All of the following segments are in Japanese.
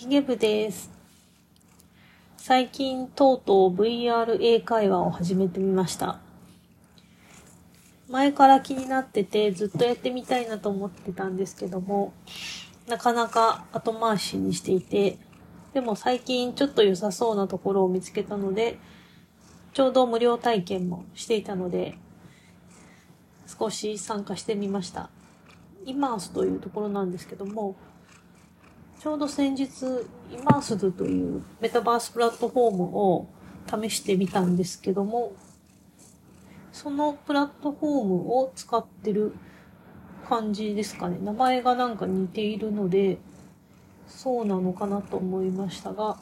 ヒゲ部です。最近とうとう VR 英会話を始めてみました。前から気になっててずっとやってみたいなと思ってたんですけども、なかなか後回しにしていて、でも最近ちょっと良さそうなところを見つけたので、ちょうど無料体験もしていたので、少し参加してみました。イマースというところなんですけども、ちょうど先日、イマースドというメタバースプラットフォームを試してみたんですけども、そのプラットフォームを使ってる感じですかね。名前がなんか似ているので、そうなのかなと思いましたが、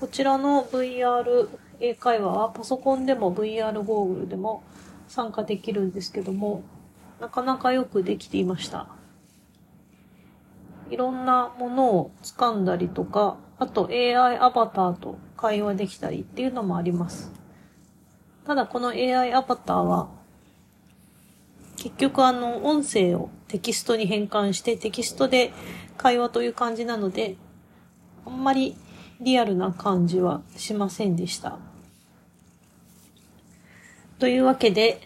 こちらの VR 英会話はパソコンでも VR ゴーグルでも参加できるんですけども、なかなかよくできていました。いろんなものを掴んだりとか、あと AI アバターと会話できたりっていうのもあります。ただこの AI アバターは、結局あの音声をテキストに変換してテキストで会話という感じなので、あんまりリアルな感じはしませんでした。というわけで、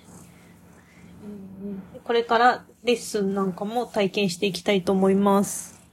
これからレッスンなんかも体験していきたいと思います。